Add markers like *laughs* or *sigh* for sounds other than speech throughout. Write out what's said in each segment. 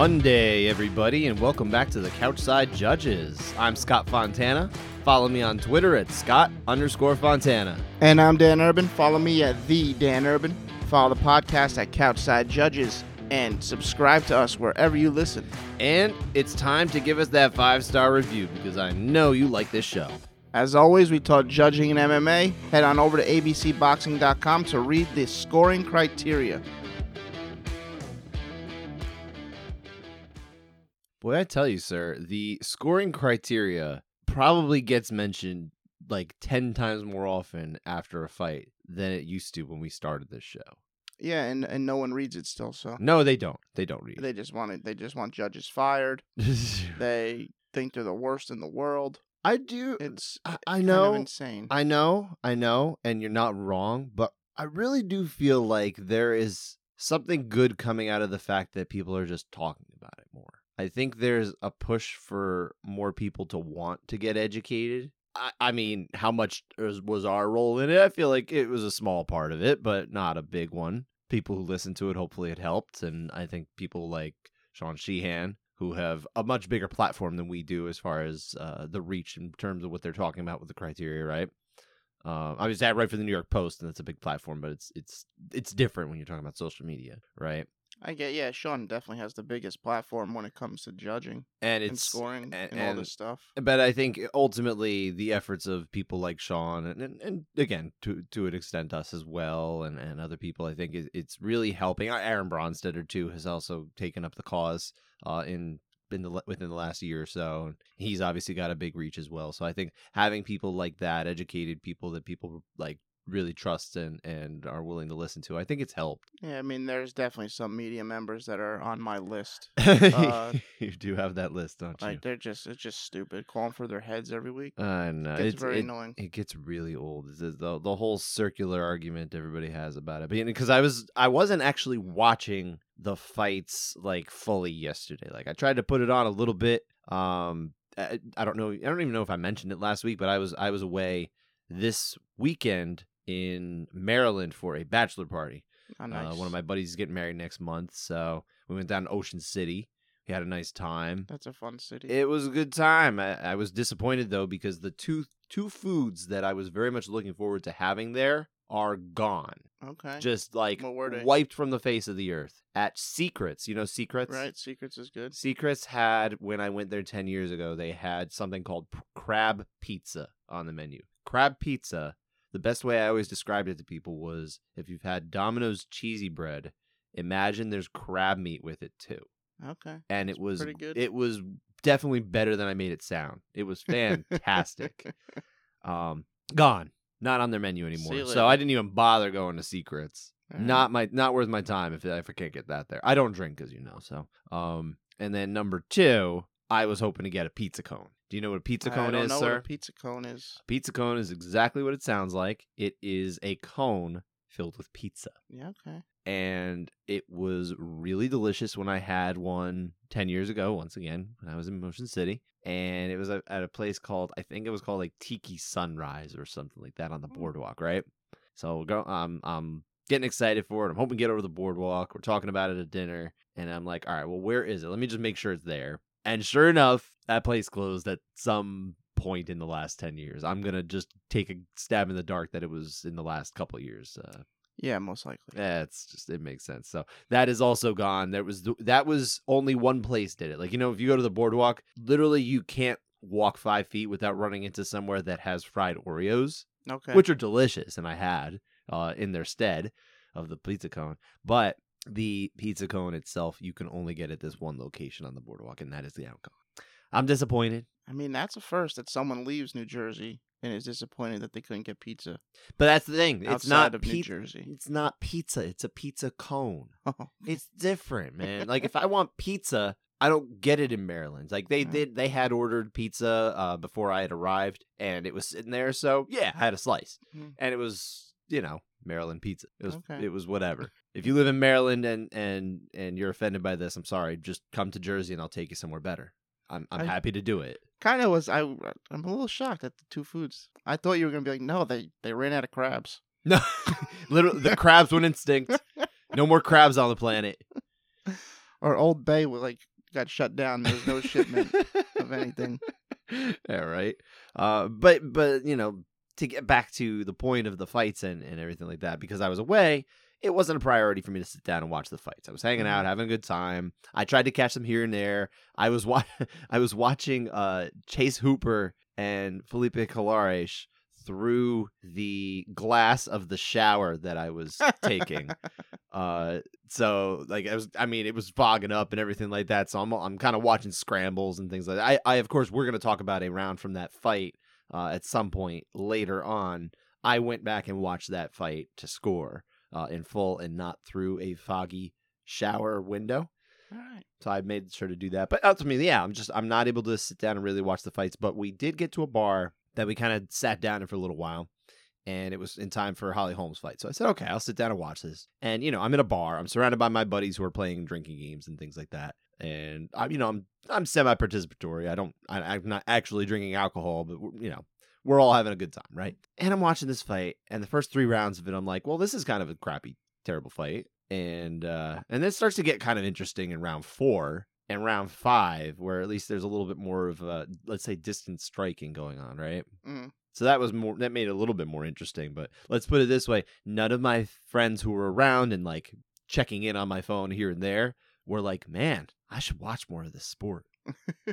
Monday, everybody, and welcome back to the Couchside Judges. I'm Scott Fontana. Follow me on Twitter at Scott underscore Fontana. And I'm Dan Urban. Follow me at the Dan Urban. Follow the podcast at Couchside Judges and subscribe to us wherever you listen. And it's time to give us that five star review because I know you like this show. As always, we taught judging in MMA. Head on over to abcboxing.com to read the scoring criteria. Boy, I tell you, sir, the scoring criteria probably gets mentioned like 10 times more often after a fight than it used to when we started this show. Yeah, and, and no one reads it still, so No, they don't. They don't read. they just want it. They just want judges fired. *laughs* They think they're the worst in the world. I do. It's I, I kind know. of insane. I know, I know, and you're not wrong, but I really do feel like there is something good coming out of the fact that people are just talking about it more. I think there's a push for more people to want to get educated. I, I mean, how much was, was our role in it? I feel like it was a small part of it, but not a big one. People who listened to it, hopefully it helped. And I think people like Sean Sheehan, who have a much bigger platform than we do as far as uh, the reach in terms of what they're talking about with the criteria, right? Um, I right for the New York Post, and it's a big platform, but it's it's it's different when you're talking about social media, right? I get yeah. Sean definitely has the biggest platform when it comes to judging And and it's scoring and, and- all this stuff. but I think ultimately the efforts of people like Sean and, and, and again to to an extent us as well and, and other people I think it, it's really helping. Aaron Bronsteter too has also taken up the cause uh, in in the within the last year or so. And he's obviously got a big reach as well. So I think having people like that, educated people that people like really trust and and are willing to listen to, I think it's helped. Yeah, I mean, there's definitely some media members that are on my list. Uh, *laughs* you do have that list, don't you? Like they're just it's just stupid, calling for their heads every week. I know. It's very it- annoying. it gets really old. The, the the whole circular argument everybody has about it. But because I was I wasn't actually watching the fights like fully yesterday. Like I tried to put it on a little bit. Um, I, I don't know. I don't even know if I mentioned it last week, but I was I was away this weekend in Maryland for a bachelor party. Oh, nice. Uh, one of my buddies is getting married next month, so we went down to Ocean City. We had a nice time. That's a fun city. It was a good time. I, I was disappointed though because the two two foods that I was very much looking forward to having there are gone. okay. Just like What were they? wiped from the face of the earth. At Secrets, you know Secrets? right. Secrets is good. Secrets had when I went there 10 years ago, they had something called crab pizza on the menu. Crab pizza, the best way I always described it to people was if you've had Domino's cheesy bread, imagine there's crab meat with it too Okay. and That's it was pretty good. it was definitely better than I made it sound. It was fantastic. *laughs* um, gone, not on their menu anymore. So. I didn't even bother going to Secrets. Alright. Not my, not worth my time if if I can't get that there. I don't drink, as you know. So, um, and then number two, I was hoping to get a pizza cone. Do you know what a pizza I cone don't is, know sir? What a pizza cone is. pizza cone is exactly what it sounds like. It is a cone filled with pizza Yeah. Okay. and it was really delicious when I had one 10 years ago, once again, when I was in Ocean City. And it was at a place called, I think it was called like Tiki Sunrise or something like that on the Mm. boardwalk, right? So go, um, I'm getting excited for it. I'm hoping to get over the boardwalk. We're talking about it at dinner. And I'm like, all right, well, where is it? Let me just make sure it's there. And sure enough, that place closed at some point in the last 10 years. I'm going to just take a stab in the dark that it was in the last couple of years. Uh, Yeah, most likely. yeah, it's just it makes sense. So that is also gone. There was th- that was only one place did it. Like you know, if you go to the boardwalk, literally you can't walk five feet without running into somewhere that has fried Oreos, Okay. which are delicious, and I had uh, in their stead of the pizza cone. But the pizza cone itself, you can only get at this one location on the boardwalk, and that is the outcome. I'm disappointed, I mean, that's a first that someone leaves New Jersey and is disappointed that they couldn't get pizza but that's the thing. It's not of New pizza. Jersey. It's not pizza. It's a pizza cone. *laughs* Oh, It's different, man. like if *laughs* I want pizza, I don't get it in Maryland. Like they did, they had ordered pizza uh, before I had arrived, and it was sitting there. So yeah, I had a slice, Mm. and it was you know Maryland pizza. It was Okay. it was whatever. If you live in Maryland and and and you're offended by this, I'm sorry. Just come to Jersey, and I'll take you somewhere better. I'm I'm I- happy to do it. kind of was. I I'm a little shocked at the two foods. I thought you were gonna be like, no, they they ran out of crabs. No, *laughs* literally, the crabs went extinct. No more crabs on the planet. Or Old Bay with like got shut down. There was no shipment of anything. *laughs* Yeah, right. Uh, but but you know, to get back to the point of the fights and and everything like that, because I was away, it wasn't a priority for me to sit down and watch the fights. I was hanging out, Mhm. having a good time. I tried to catch them here and there. I was wa- *laughs* I was watching uh Chase Hooper and Felipe Colares through the glass of the shower that I was taking. *laughs* Uh, so like I was, I mean, it was fogging up and everything like that. So I'm, I'm kind of watching scrambles and things like that. I, I, of course, we're gonna talk about a round from that fight uh, at some point later on. I went back and watched that fight to score uh, in full and not through a foggy shower window. All right. So I made sure to do that. But ultimately, yeah, I'm just I'm not able to sit down and really watch the fights. But we did get to a bar that we kind of sat down in for a little while, and it was in time for Holly Holm's fight. So I said, okay, I'll sit down and watch this. And you know, I'm in a bar. I'm surrounded by my buddies who are playing drinking games and things like that. And I'm, you know, I'm I'm semi participatory. I don't I, I'm not actually drinking alcohol, but you know. We're all having a good time, right? And I'm watching this fight, and the first three rounds of it, I'm like, well, this is kind of a crappy, terrible fight and uh and then starts to get kind of interesting in round four and round five where at least there's a little bit more of a let's say distance striking going on right Mm. so that was more that made it a little bit more interesting but let's put it this way none of my friends who were around and like checking in on my phone here and there were like man i should watch more of this sport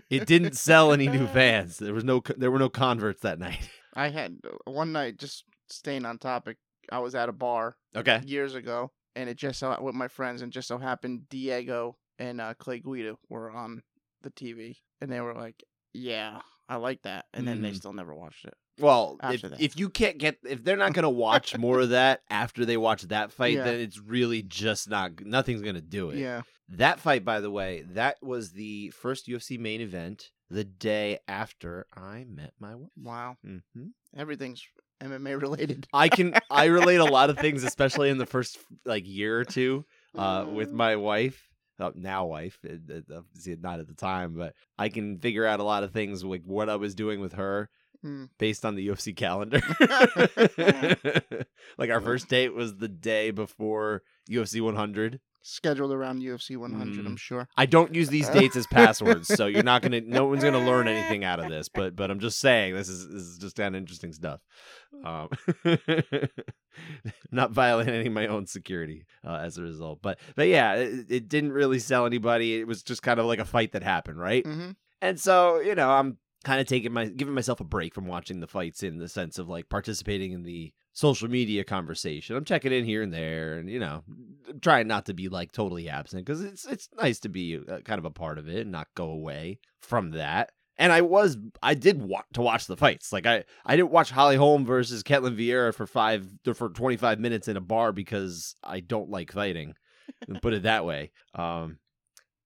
it didn't sell any new *laughs* fans there was no there were no converts that night *laughs* I had uh, one night just staying on topic. I was at a bar okay years ago, and it just so with my friends, and just so happened Diego and uh, Clay Guida were on the TV, and they were like, "Yeah, I like that," and then they Mm. still never watched it. Well, if, if you can't get if they're not *laughs* gonna watch more of that after they watch that fight, Yeah. then it's really just not nothing's gonna do it. Yeah, That fight, by the way, that was the first UFC main event the day after I met my wife. wow, hmm everything's MMA related. I can I *laughs* relate a lot of things, especially in the first like year or two uh, with my wife. Uh, now wife, uh, uh, obviously not at the time, but I can figure out a lot of things like what I was doing with her Mm. based on the UFC *laughs* calendar. *laughs* like our first date was the day before UFC 100. Scheduled around UFC 100, I'm Mm. sure. I don't use these dates as *laughs* passwords, so you're not gonna. No one's gonna learn anything out of this. But but I'm just saying this is this is just kind of interesting stuff. Um, *laughs* not violating my own security uh, as a result. But but yeah, it, it didn't really sell anybody. It was just kind of like a fight that happened, right? hmm And so, you know, I'm kind of taking my giving myself a break from watching the fights in the sense of like participating in the social media conversation. I'm checking in here and there and you know, trying not to be like totally absent cuz it's it's nice to be uh, kind of a part of it and not go away from that. And I was I did want to watch the fights. Like I I didn't watch Holly Holm versus Ketlen Vieira for 5 or for 25 minutes in a bar because I don't like fighting. put it that way. Um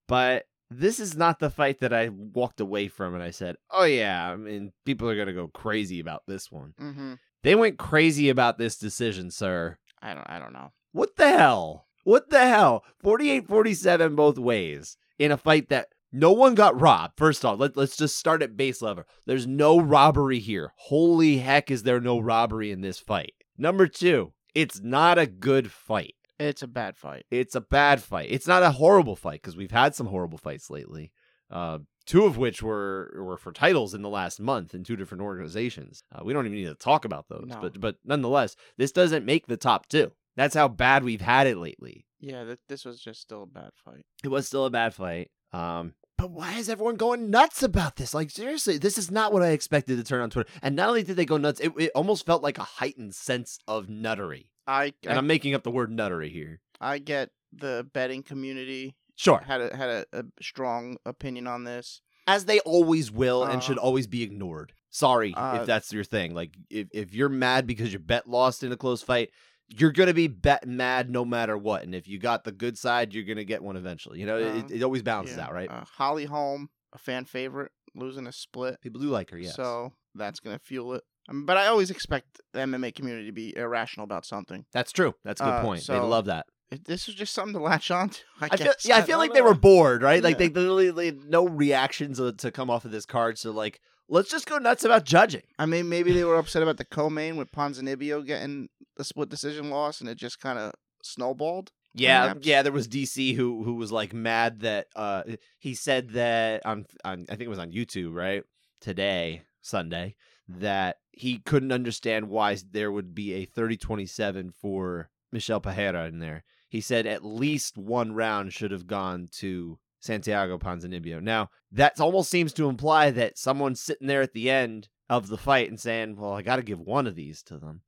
but this is not the fight that I walked away from and I said, "Oh yeah, I mean, people are going to go crazy about this one." hmm They went crazy about this decision, sir. I don't. I don't know. What the hell? What the hell? 48-47 both ways in a fight that no one got robbed. First off, let, let's just start at base level. There's no robbery here. Holy heck is there no robbery in this fight. Number 2, it's not a good fight. It's a bad fight. It's a bad fight. It's not a horrible fight because we've had some horrible fights lately. Uh, two of which were were for titles in the last month in two different organizations. Uh, we don't even need to talk about those, No. but but nonetheless, this doesn't make the top two. That's how bad we've had it lately. Yeah, th- this was just still a bad fight. It was still a bad fight. Um, but why is everyone going nuts about this? Like seriously, this is not what I expected to turn on Twitter. And not only did they go nuts, it, it almost felt like a heightened sense of nuttery. I And I, I'm making up the word nuttery here. I get the betting community Sure. had a had a, a strong opinion on this. as they always will and Uh, should always be ignored. Sorry uh, if that's your thing. Like if, if you're mad because your bet lost in a close fight, you're gonna be bet mad no matter what. And if you got the good side, you're gonna get one eventually. You know, it, Uh, it always balances Yeah, out, right? Uh, Holly Holm, a fan favorite, losing a split. People do like her, yes. So that's gonna fuel it. I mean, but I always expect the MMA community to be irrational about something. that's true. That's a good uh, point. they love that. This was just something to latch on to. I, I feel, yeah, I feel like they were bored, right? Like Yeah. they literally had no reactions to, to come off of this card. So like, let's just go nuts about judging. I mean, maybe they were upset about the co-main with Ponzinibbio getting the split decision loss, and it just kind of snowballed. Yeah, perhaps? yeah. There was DC who who was like mad that uh he said that on on I think it was on YouTube right today Sunday that he couldn't understand why there would be a 30-27 for Michel Pereira in there. He said at least one round should have gone to Santiago Ponzinibbio. Now that almost seems to imply that someone's sitting there at the end of the fight and saying, "Well, I got to give one of these to them."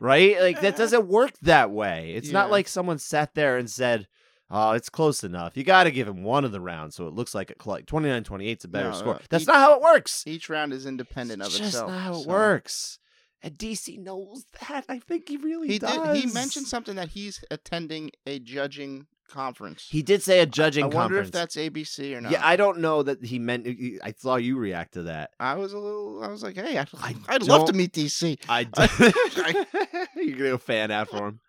right? Like that *laughs* doesn't work that way. It's not like someone sat there and said, "Oh, it's close enough. You got to give him one of the rounds so it looks like a cl- 29-28 's a better No, score." no. That's Each- not how it works. Each round is independent It's of just itself. not how it so- works. And DC knows that. I think he really He does. did. He mentioned something that he's attending a judging conference. He did say a judging I wonder conference. if that's ABC or not. Yeah, I don't know that he meant. I saw you react to that. I was a little. I was like, hey, I, I I'd love to meet DC. I *laughs* *laughs* you're gonna go fan out for him.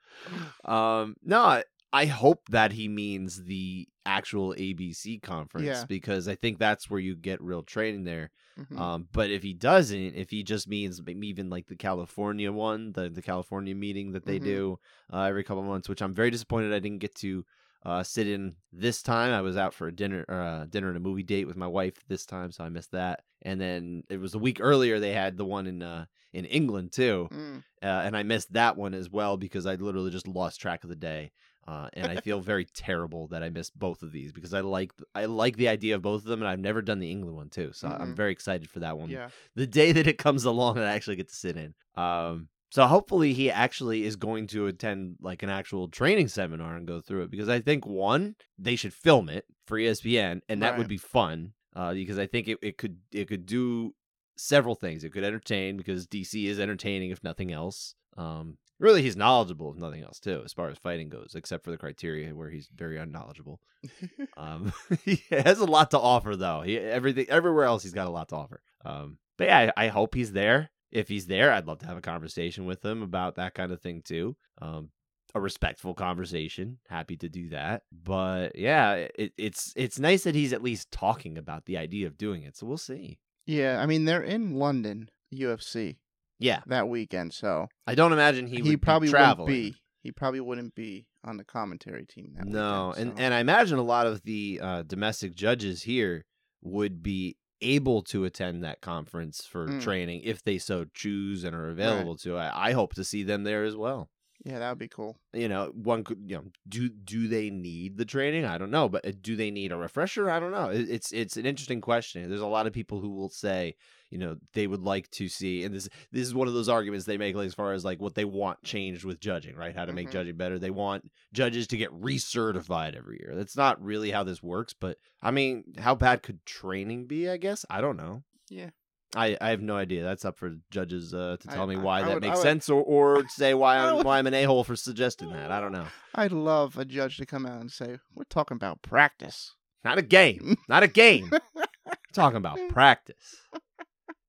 Um, no, I, hope that he means the actual ABC conference Yeah. because I think that's where you get real training there. Mhm. Um, but if he doesn't, if he just means maybe even like the California one, the the California meeting that they Mhm. do uh, every couple of months, which I'm very disappointed I didn't get to uh, sit in this time. I was out for a dinner, uh, dinner and a movie date with my wife this time, so I missed that. And then it was a week earlier they had the one in uh, in England too, Mm. uh, and I missed that one as well because I literally just lost track of the day. Uh, and I feel very terrible that I missed both of these because I like I like the idea of both of them, and I've never done the England one too, so I'm Mhm. very excited for that one. Yeah. The day that it comes along, and I actually get to sit in. Um, so hopefully he actually is going to attend like an actual training seminar and go through it because I think one they should film it for ESPN, and that would be fun uh, because I think it, it could it could do several things. It could entertain because DC is entertaining if nothing else. Um, really, he's knowledgeable if nothing else too, as far as fighting goes, except for the criteria where he's very unknowledgeable. *laughs* Um, *laughs* he has a lot to offer though. He everything everywhere else he's got a lot to offer. Um, but yeah, I, I hope he's there. If he's there, I'd love to have a conversation with him about that kind of thing too. Um, a respectful conversation. Happy to do that. But yeah, it, it's it's nice that he's at least talking about the idea of doing it. So we'll see. yeah. I mean, they're in London UFC Yeah, that weekend, so I don't imagine he he, would probably wouldn't be. He probably wouldn't be on the commentary team. That No, weekend, and so. and I imagine a lot of the uh, domestic judges here would be able to attend that conference for Mm. training if they so choose and are available to. I, I hope to see them there as well. yeah, that would be cool. You know, one could you know do do they need the training? I don't know, but uh, do they need a refresher? I don't know. It, it's it's an interesting question. There's a lot of people who will say, you know, they would like to see, and this this is one of those arguments they make like, as far as like what they want changed with judging, right? How to make Mhm. judging better. They want judges to get recertified every year. That's not really how this works, but I mean, how bad could training be? I guess I don't know. Yeah. I, I have no idea. That's up for judges uh, to I- tell me why I that would- makes would- sense, or or to say why I I'm why I'm an a hole for suggesting that. I don't know. *laughs* I'd love a judge to come out and say, "We're talking about practice." Not a game. Not a game. *laughs* Talking about practice.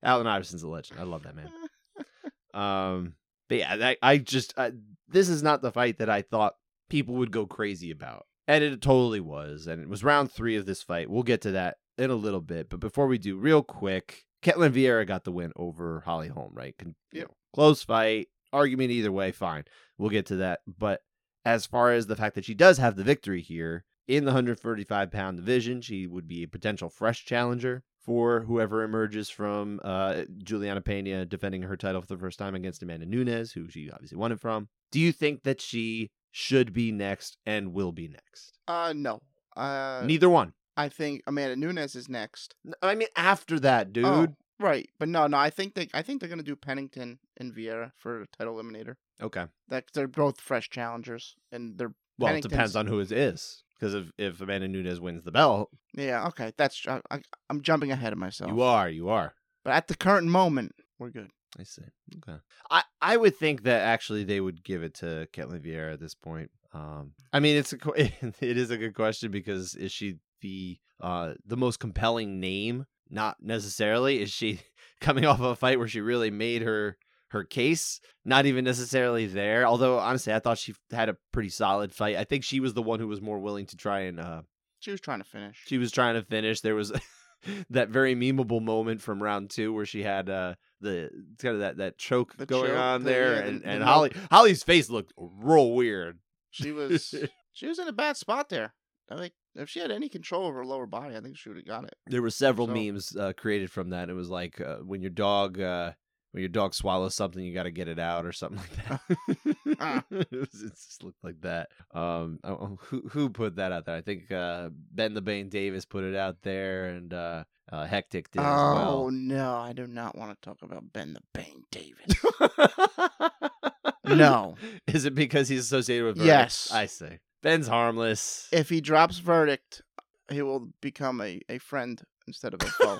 Allen Iverson's a legend. I love that man. Um, but yeah, that, I just uh, this is not the fight that I thought people would go crazy about, and it totally was. And it was round three of this fight. We'll get to that in a little bit, but before we do, real quick, Ketlen Vieira got the win over Holly Holm. Right? Con- you know, close fight. Argument either way. Fine. We'll get to that. But as far as the fact that she does have the victory here in the 135 pound division, she would be a potential fresh challenger for whoever emerges from uh, Julianna Peña defending her title for the first time against Amanda Nunes, who she obviously won it from. Do you think that she should be next and will be next? Uh, no. Uh, Neither one. I think Amanda Nunes is next. I mean, after that, dude. Oh, right, but no, no. I think they, I think they're gonna do Pennington and Vieira for title eliminator. Okay. That they're both fresh challengers, and they're Well, it depends on who it is. Because if, if Amanda Nunes wins the belt, yeah. Okay, that's I, I, I'm jumping ahead of myself. you are, you are. but at the current moment, we're good. I see. Okay. I, I would think that actually they would give it to Ketlen Vieira at this point. Um, I mean, it's a *laughs* it is a good question because is she the uh the most compelling name? Not necessarily. Is she *laughs* coming off of a fight where she really made her her case? Not even necessarily there. Although honestly, I thought she had a pretty solid fight. I think she was the one who was more willing to try and uh She was trying to finish. she was trying to finish. There was *laughs* that very memeable moment from round two where she had uh the kind of that that choke The going choke, on the- there, yeah, and the and Holly Holly's face looked real weird. She *laughs* was She was in a bad spot there. I think if she had any control over her lower body, I think she would have got it. There were several So- memes uh, created from that. It was like uh, when your dog uh, when your dog swallows something, you got to get it out or something like that. it, was, *laughs* *laughs* it just looked like that. Um, oh, oh, who who put that out there? I think uh, Ben the Bane Davis put it out there, and uh, uh, Hectic did as Oh well. no, I do not want to talk about Ben the Bane Davis. *laughs* no. Is it because he's associated with? Verdict? Yes. I see. Ben's harmless. If he drops verdict, he will become a, a friend instead of a foe.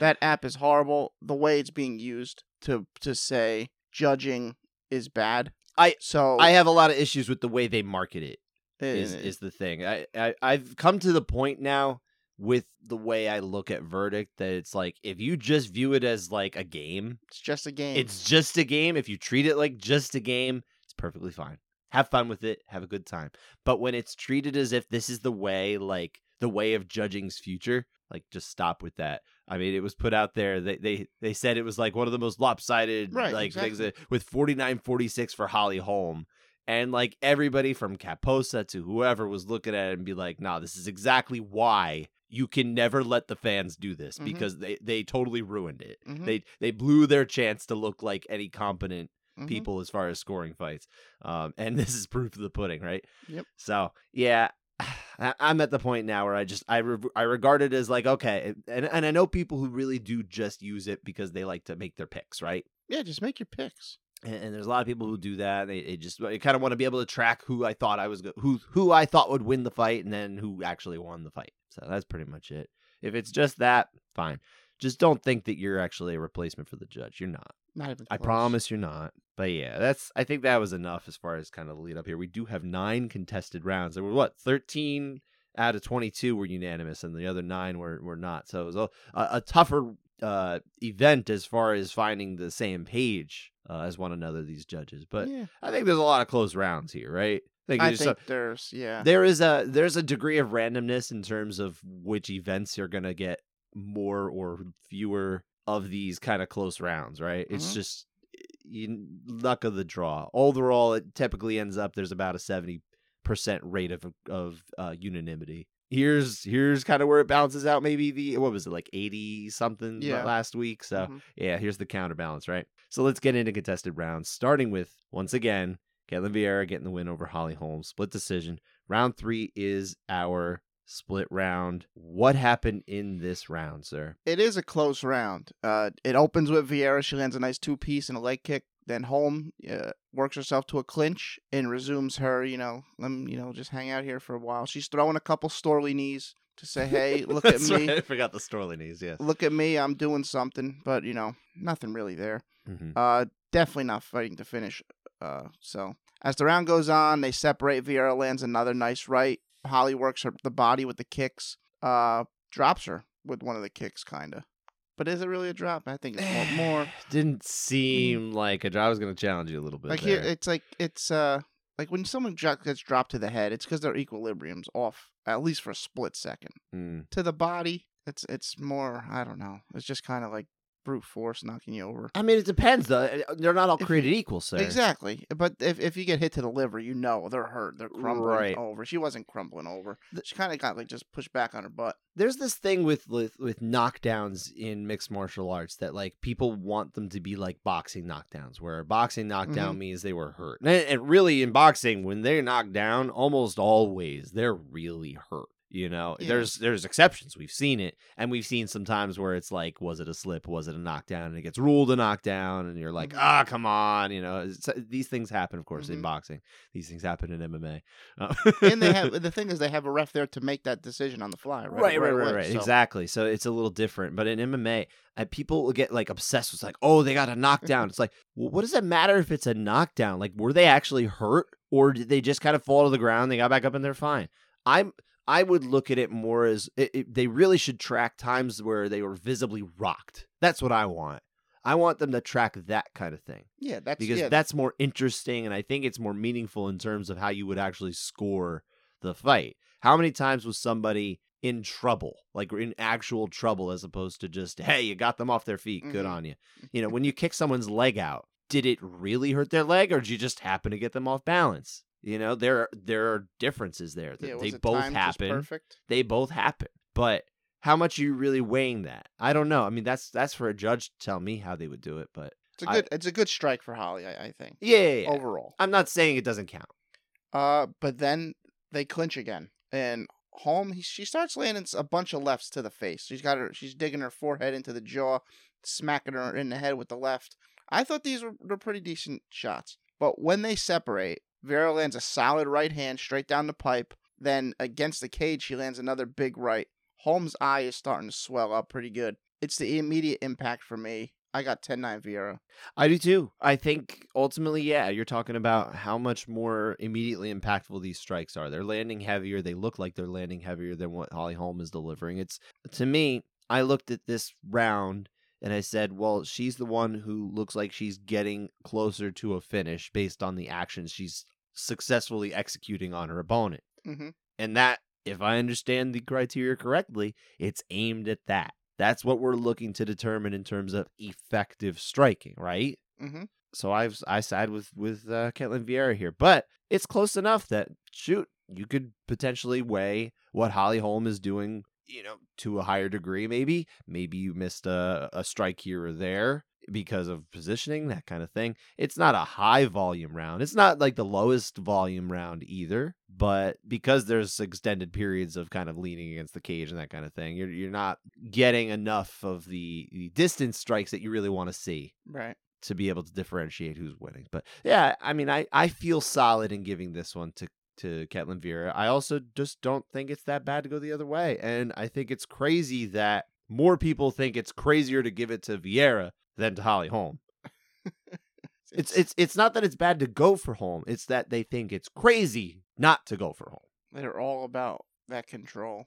That app is horrible. The way it's being used to to say judging is bad. I- so I have a lot of issues with the way they market it. is is the thing. I, I I've come to the point now with the way I look at verdict that it's like if you just view it as like a game, it's just a game. it's just a game. If you treat it like just a game, it's perfectly fine. Have fun with it, have a good time. But when it's treated as if this is the way, like the way of judging's future, like just stop with that. I mean, it was put out there. They they they said it was like one of the most lopsided Right, like things that, with forty nine forty six for Holly Holm. And like everybody from Caposa to whoever was looking at it and be like, nah, this is exactly why you can never let the fans do this Mhm. because they, they totally ruined it. Mhm, They they blew their chance to look like any competent mhm. people as far as scoring fights. Um, and *laughs* this is proof of the pudding, right? Yep. So yeah, I'm at the point now where I just I re- I regard it as like okay, and and I know people who really do just use it because they like to make their picks, right? Yeah, just make your picks. And, and there's a lot of people who do that. They, they just they kind of want to be able to track who I thought I was go- who who I thought would win the fight, and then who actually won the fight. So that's pretty much it. If it's just that, fine. Just don't think that you're actually a replacement for the judge. You're not. Not even. I promise you're not. But yeah, that's I think that was enough as far as kind of the lead up here. We do have nine contested rounds. There were what, 13 out of 22 were unanimous and the other nine were, were not. So it was a, a, a tougher uh, event as far as finding the same page uh, as one another, these judges. But yeah, I think there's a lot of close rounds here, right? Like, I think some- there's yeah. there is a there's a degree of randomness in terms of which events you're gonna get more or fewer of these kind of close rounds, right? It's Mhm. just you, luck of the draw. Overall, it typically ends up there's about a seventy percent rate of of uh, unanimity. Here's here's kind of where it balances out. Maybe the what was it like eighty something Yeah. last week? So Mhm. yeah, here's the counterbalance, right? So let's get into contested rounds, starting with once again, Ketlen Vieira getting the win over Holly Holmes, split decision. Round three is our split round. What happened in this round, sir? It is a close round. Uh, it opens with Vieira. She lands a nice two piece and a leg kick. Then Holm uh, works herself to a clinch and resumes her. You know, let me, you know, just hang out here for a while. She's throwing a couple Storley knees to say, "Hey, look at *laughs* me, right, I forgot the Storley knees. Yes. look at me. I'm doing something." But you know, nothing really there. Mhm. Uh, definitely not fighting to finish. Uh, so as the round goes on, they separate. Vieira lands another nice right. Holly works her the body with the kicks. Uh, drops her with one of the kicks, kinda. But is it really a drop? I think it's more. more *sighs* Didn't seem like a. I was going to challenge you a little bit. Mm. like here, there. it's like it's uh like when someone gets dropped to the head, it's because their equilibrium's off at least for a split second. Mm. To the body, it's it's more. I don't know. It's just kind of like brute force knocking you over. I mean, it depends though. Uh, They're not all If you- created equal, sir. Exactly. But if, if you get hit to the liver, you know they're hurt. They're crumbling Right. over. She wasn't crumbling over. She kind of got like just pushed back on her butt. there's this thing with, with with knockdowns in mixed martial arts that like people want them to be like boxing knockdowns where a boxing knockdown Mhm. means they were hurt and, and really in boxing when they're knocked down almost always they're really hurt you know Yeah. there's there's exceptions we've seen it and we've seen sometimes where it's like was it a slip was it a knockdown and it gets ruled a knockdown and you're like Mhm. ah come on you know these things happen of course in Mhm. boxing these things happen in mma Uh, And they have *laughs* the thing is they have a ref there to make that decision on the fly. Right, right, right, right, away, right. so- Exactly. So it's a little different. But in MMA, uh, people get like obsessed with like, oh, they got a knockdown. *laughs* it's like, well, what does it matter if it's a knockdown? Like, were they actually hurt, or did they just kind of fall to the ground? They got back up and they're fine. I'm. I would look at it more as it, it- they really should track times where they were visibly rocked. That's what I want. I want them to track that kind of thing Yeah, that's because yeah, that's more interesting and I think it's more meaningful in terms of how you would actually score the fight. How many times was somebody in trouble, like in actual trouble, as opposed to just, hey, you got them off their feet, good Mhm. on you. *laughs* You know, when you kick someone's leg out, did it really hurt their leg or did you just happen to get them off balance? You know, there there are differences there. Yeah, they both happen. They both happen. But how much are you really weighing that? I don't know. I mean, that's that's for a judge to tell me how they would do it. But It's a I- good. it's a good strike for Holly. I, I think yeah, yeah, yeah. overall. I'm not saying it doesn't count. Uh, but then they clinch again, and Holm he, she starts landing a bunch of lefts to the face. She's got her. She's digging her forehead into the jaw, smacking her in the head with the left. I thought these were, were pretty decent shots, but when they separate, Vieira lands a solid right hand straight down the pipe. Then against the cage, she lands another big right. Holm's eye is starting to swell up pretty good. It's the immediate impact for me. I got 10-9 Vieira. I do too. I think ultimately, yeah, you're talking about how much more immediately impactful these strikes are. They're landing heavier. They look like they're landing heavier than what Holly Holm is delivering. It's to me, I looked at this round and I said, well, she's the one who looks like she's getting closer to a finish based on the actions she's successfully executing on her opponent. Mm-hmm. And that, if I understand the criteria correctly, it's aimed at that. That's what we're looking to determine in terms of effective striking, right? Mm-hmm. So I've I side with with uh, Ketlen Vieira here, but it's close enough that shoot, you could potentially weigh what Holly Holm is doing, you know, to a higher degree. Maybe maybe you missed a, a strike here or there because of positioning, that kind of thing. It's not a high volume round. It's not like the lowest volume round either, but because there's extended periods of kind of leaning against the cage and that kind of thing, you're you're not getting enough of the, the distance strikes that you really want to see Right. to be able to differentiate who's winning. But yeah, I mean, I, I feel solid in giving this one to to Ketlen Vieira. I also just don't think it's that bad to go the other way, and I think it's crazy that more people think it's crazier to give it to Vieira than to Holly Holm. *laughs* It's it's it's not that it's bad to go for Holm; it's that they think it's crazy not to go for Holm. They're all about that control,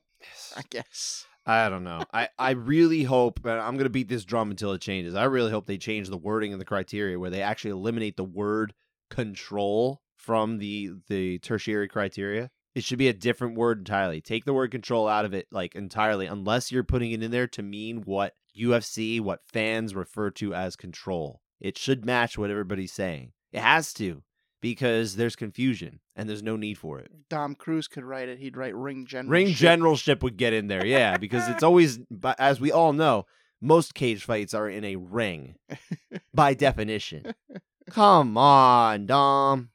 I guess. I don't know. I, I really hope, and I'm going to beat this drum until it changes. I really hope they change the wording and the criteria where they actually eliminate the word control from the the tertiary criteria. It should be a different word entirely. Take the word control out of it like entirely unless you're putting it in there to mean what UFC, what fans refer to as control. It should match what everybody's saying. It has to because there's confusion and there's no need for it. Dom Cruz could write it, he'd write ring general. Ring generalship would get in there, yeah, because it's always, but as we all know, most cage fights are in a ring by definition. *laughs* Come on, Dom.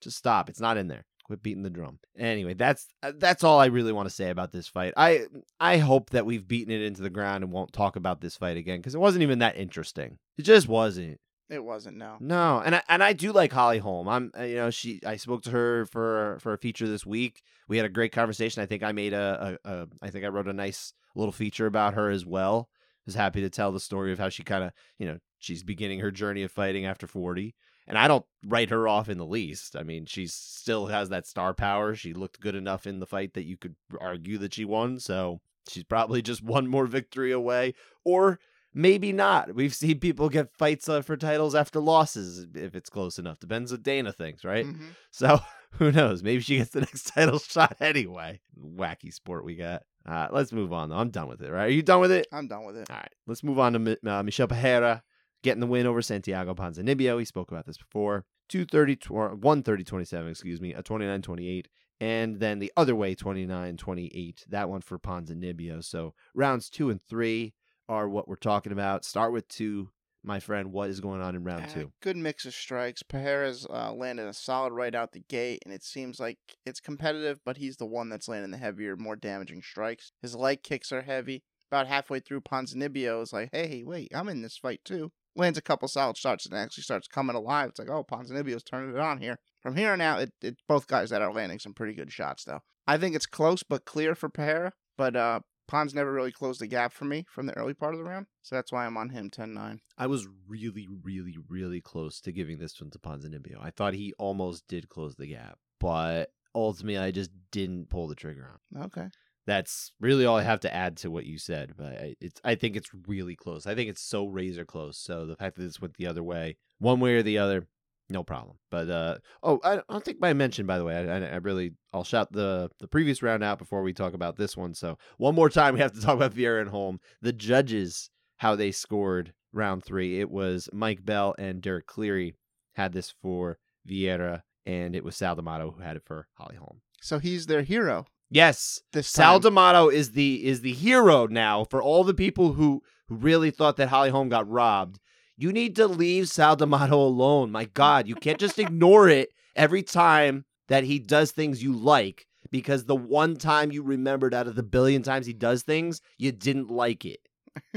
Just stop. It's not in there. Quit beating the drum. Anyway, that's uh, that's all I really want to say about this fight. I I hope that we've beaten it into the ground and won't talk about this fight again because it wasn't even that interesting. It just wasn't. It wasn't, no. No, and I, and I do like Holly Holm. I'm uh, you know she I spoke to her for for a feature this week. We had a great conversation. I think I made a, a, a I think I wrote a nice little feature about her as well. Was happy to tell the story of how she kind of you know she's beginning her journey of fighting after forty. And I don't write her off in the least. I mean, she still has that star power. She looked good enough in the fight that you could argue that she won. So she's probably just *laughs* one more victory away, or maybe not. We've seen people get fights uh, for titles after losses if it's close enough. Depends what Dana thinks, right? Mhm. *laughs* So who knows? Maybe she gets the *laughs* next title shot anyway. Wacky sport we got. Uh, let's move on though. I'm done with it. Right? Are you done with it? I'm done with it. All right. Let's move on to uh, Michel Pereira getting the win over Santiago Ponzinibbio. We spoke about this before. 230, tw- 130 27, excuse me, a 29 28. And then the other way, 29 28. That one for Ponzinibbio. So rounds two and three are what we're talking about. Start with two, my friend. What is going on in round Uh, two? Good mix of strikes. Pereira's uh, landed a solid right out the gate, and it seems like it's competitive, but he's the one that's landing the heavier, more damaging strikes. His leg kicks are heavy. About halfway through, Ponzinibbio is like, hey, wait, I'm in this fight too. Lands a couple solid shots and actually starts coming alive. It's like, oh, Ponzinibbio's turning it on here. From here on out, it, it, both guys that are landing some pretty good shots, though. I think it's close but clear for Pereira, but uh, Pons never really closed the gap for me from the early part of the round, so that's why I'm on him 10 9. I was really, really, really close to giving this one to Ponzinibbio. I thought he almost did close the gap, but ultimately I just didn't pull the trigger on. Okay. That's really all I have to add to what you said. But I, it's I think it's really close. I think it's so razor close. So the fact that this went the other way, one way or the other, no problem. But uh oh, I don't think I mentioned by the way. I, I, I really I'll shout the the previous round out before we talk about this one. So one more time, we have to *laughs* talk about Vieira and Holm. The judges how they scored round three. It was Mike Bell and Derek Cleary had this for Vieira and it was Sal D'Amato who had it for Holly Holm. So he's their hero Yes, this Sal time. D'Amato is the is the hero now for all the people who who really thought that Holly Holm got robbed. You need to leave Sal D'Amato alone. My God, you can't just ignore it every time that he does things you like because the one time you remembered out of the billion times he does things, you didn't like it. *laughs*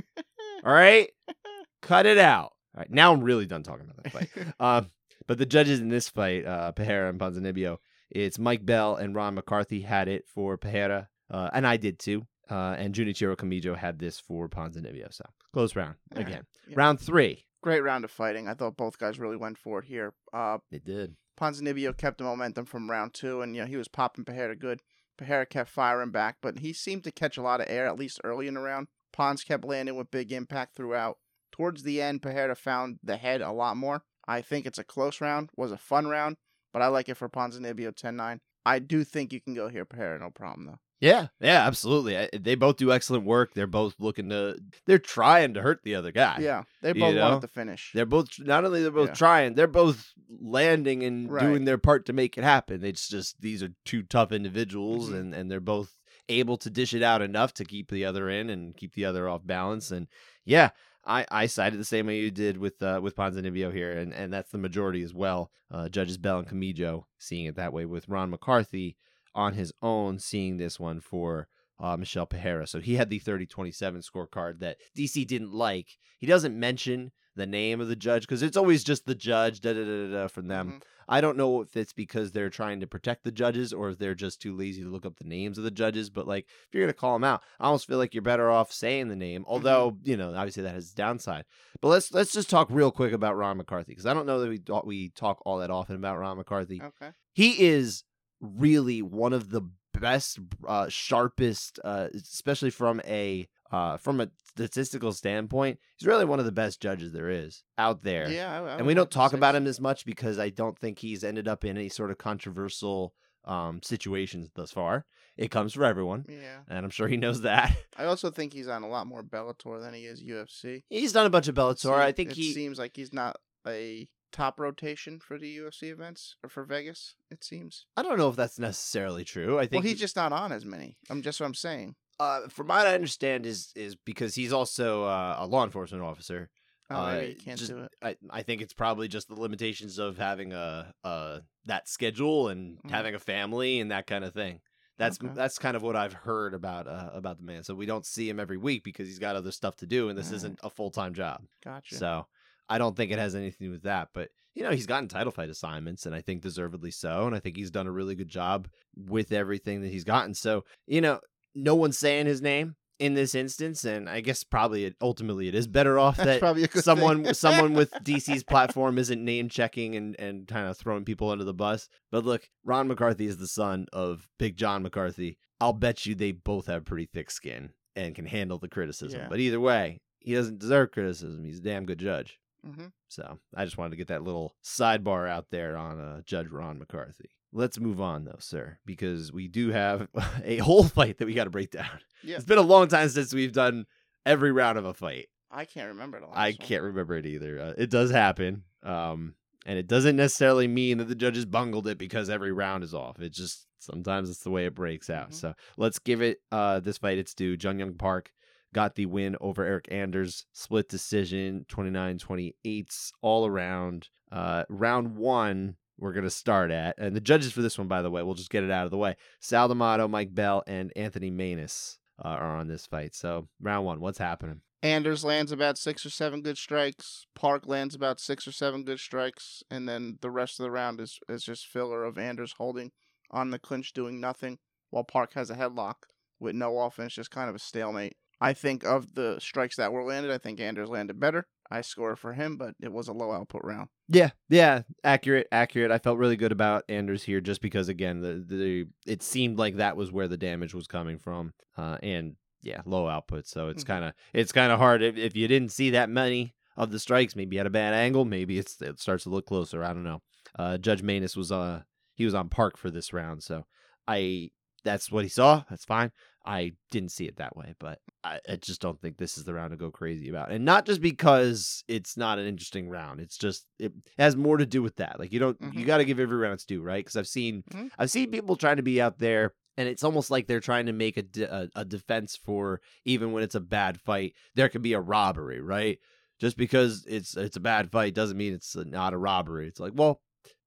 All right, cut it out. All right, now I'm really done talking about that fight. Uh, *laughs* but the judges in this fight, uh, Pereira and Ponzinibbio, it's Mike Bell and Ron McCarthy had it for Pereira, uh, and I did too. Uh, and Junichiro Kamijo had this for Ponzinibbio. So close round All right. again. Yeah. Round three. Great round of fighting. I thought both guys really went for it here. Uh, It did. Ponzinibbio kept the momentum from round two, and you know he was popping Pereira good. Pereira kept firing back, but he seemed to catch a lot of air at least early in the round. Pons kept landing with big impact throughout. Towards the end, Pereira found the head a lot more. I think it's a close round. Was a fun round, but I like it for Ponzinibbio 10-9. I do think you can go here, Pereira, no problem though. Yeah, yeah, absolutely. I, they both do excellent work. They're both looking to. They're trying to hurt the other guy. Yeah, they both know? wanted to finish. They're both not only they're both Yeah. trying, they're both landing and Right. doing their part to make it happen. It's just these are two tough individuals Mhm. and and they're both able to dish it out enough to keep the other in and keep the other off balance. And yeah, I, I sided the same way you did with uh, with Ponzinibbio here, and, and that's the majority as well. Uh, Judges Bell and Kamijo seeing it that way, with Ron McCarthy on his own seeing this one for uh, Michel Pereira. So he had the 30 27 scorecard that DC didn't like. He doesn't mention the name of the judge because it's always just the judge da da da da, da from them. Mhm. I don't know if it's because they're trying to protect the judges or if they're just too lazy to look up the names of the judges. But like, if you're gonna call them out, I almost feel like you're better off saying the name. Although you know, obviously that has downside. But let's let's just talk real quick about Ron McCarthy because I don't know that we talk- we talk all that often about Ron McCarthy. Okay. He is really one of the best, uh, sharpest, uh, especially from a uh, from a statistical standpoint. He's really one of the best judges there is out there Yeah, I, I and we don't talk about him as much because I don't think he's ended up in any sort of controversial um, situations thus far. It comes for everyone, Yeah. and I'm sure he knows that. *laughs* I also think he's on a lot more Bellator than he is UFC. He's done a bunch of Bellator. Seem- I think it he. seems like he's not a top rotation for the UFC events or for Vegas. It seems. I don't know if that's necessarily true. I think Well, he's just not on as many. I'm just what I'm saying. Uh, from what I understand, is is because he's also uh, a law enforcement officer. Oh, Uh, can't just- do it. I, I think it's probably just the limitations of having a, a that schedule and Mhm. having a family and that kind of thing. That's Okay. that's kind of what I've heard about uh, about the man. So we don't see him every week because he's got other stuff to do, and this isn't a full time job. Gotcha. So I don't think it has anything to do with that. But you know, he's gotten title fight assignments, and I think deservedly so. And I think he's done a really good job with everything that he's gotten. So you know, no one's saying his name in this instance, and I guess probably it, ultimately it is better off That's that someone someone with *laughs* DC's platform isn't name checking and and kind of throwing people under the bus. But look, Ron McCarthy is the son of Big John McCarthy. I'll bet you they both have pretty thick skin and can handle the criticism. Yeah. But either way, he doesn't deserve criticism. He's a damn good judge. hmm So I just wanted to get that little sidebar out there on uh, Judge Ron McCarthy. Let's move on though, sir, because we do have *laughs* a whole fight that we got to break down. Yeah. It's been a long time since we've done every round of a fight. I can't remember it. I one. can't remember it either. Uh, it does happen. Um, and it doesn't necessarily mean that the judges bungled it because every round is off. It just sometimes it's the way it breaks out. Mhm. So let's give it uh this fight its due. Jun Yong Park got the win over Eryk Anders, split decision, 29-28 all around. Uh round 1 we're going to start at. And the judges for this one by the way, we'll just get it out of the way. Sal D'Amato, Mike Bell and Anthony Maness uh, are on this fight. So round 1, what's happening? Anders lands about six or seven good strikes. Park lands about six or seven good strikes, and then the rest of the round is is just filler of Anders holding on the clinch, doing nothing, while Park has a headlock with no offense, just kind of a stalemate. I think of the strikes that were landed, I think Anders landed better. I score for him, but it was a low output round. Yeah, yeah, accurate, accurate. I felt really good about Anders here, just because again, the the it seemed like that was where the damage was coming from, uh, and yeah, low output. So it's Mhm. kind of it's kind of hard if, if you didn't see that many of the strikes. Maybe at a bad angle. Maybe it's it starts to look closer. I don't know. Uh, Judge Maness was uh he was on park for this round, so I that's what he saw. That's fine. I didn't see it that way, but I, I just don't think this is the round to go crazy about. And not just because it's not an interesting round. It's just it has more to do with that. Like you don't you Mhm. got to give every round its due, right? Because I've seen Mhm. I've seen people trying to be out there and it's almost like they're trying to make a, de- a a defense for even when it's a bad fight, there could be a robbery, right? Just because it's it's a bad fight doesn't mean it's not a robbery. It's like, well,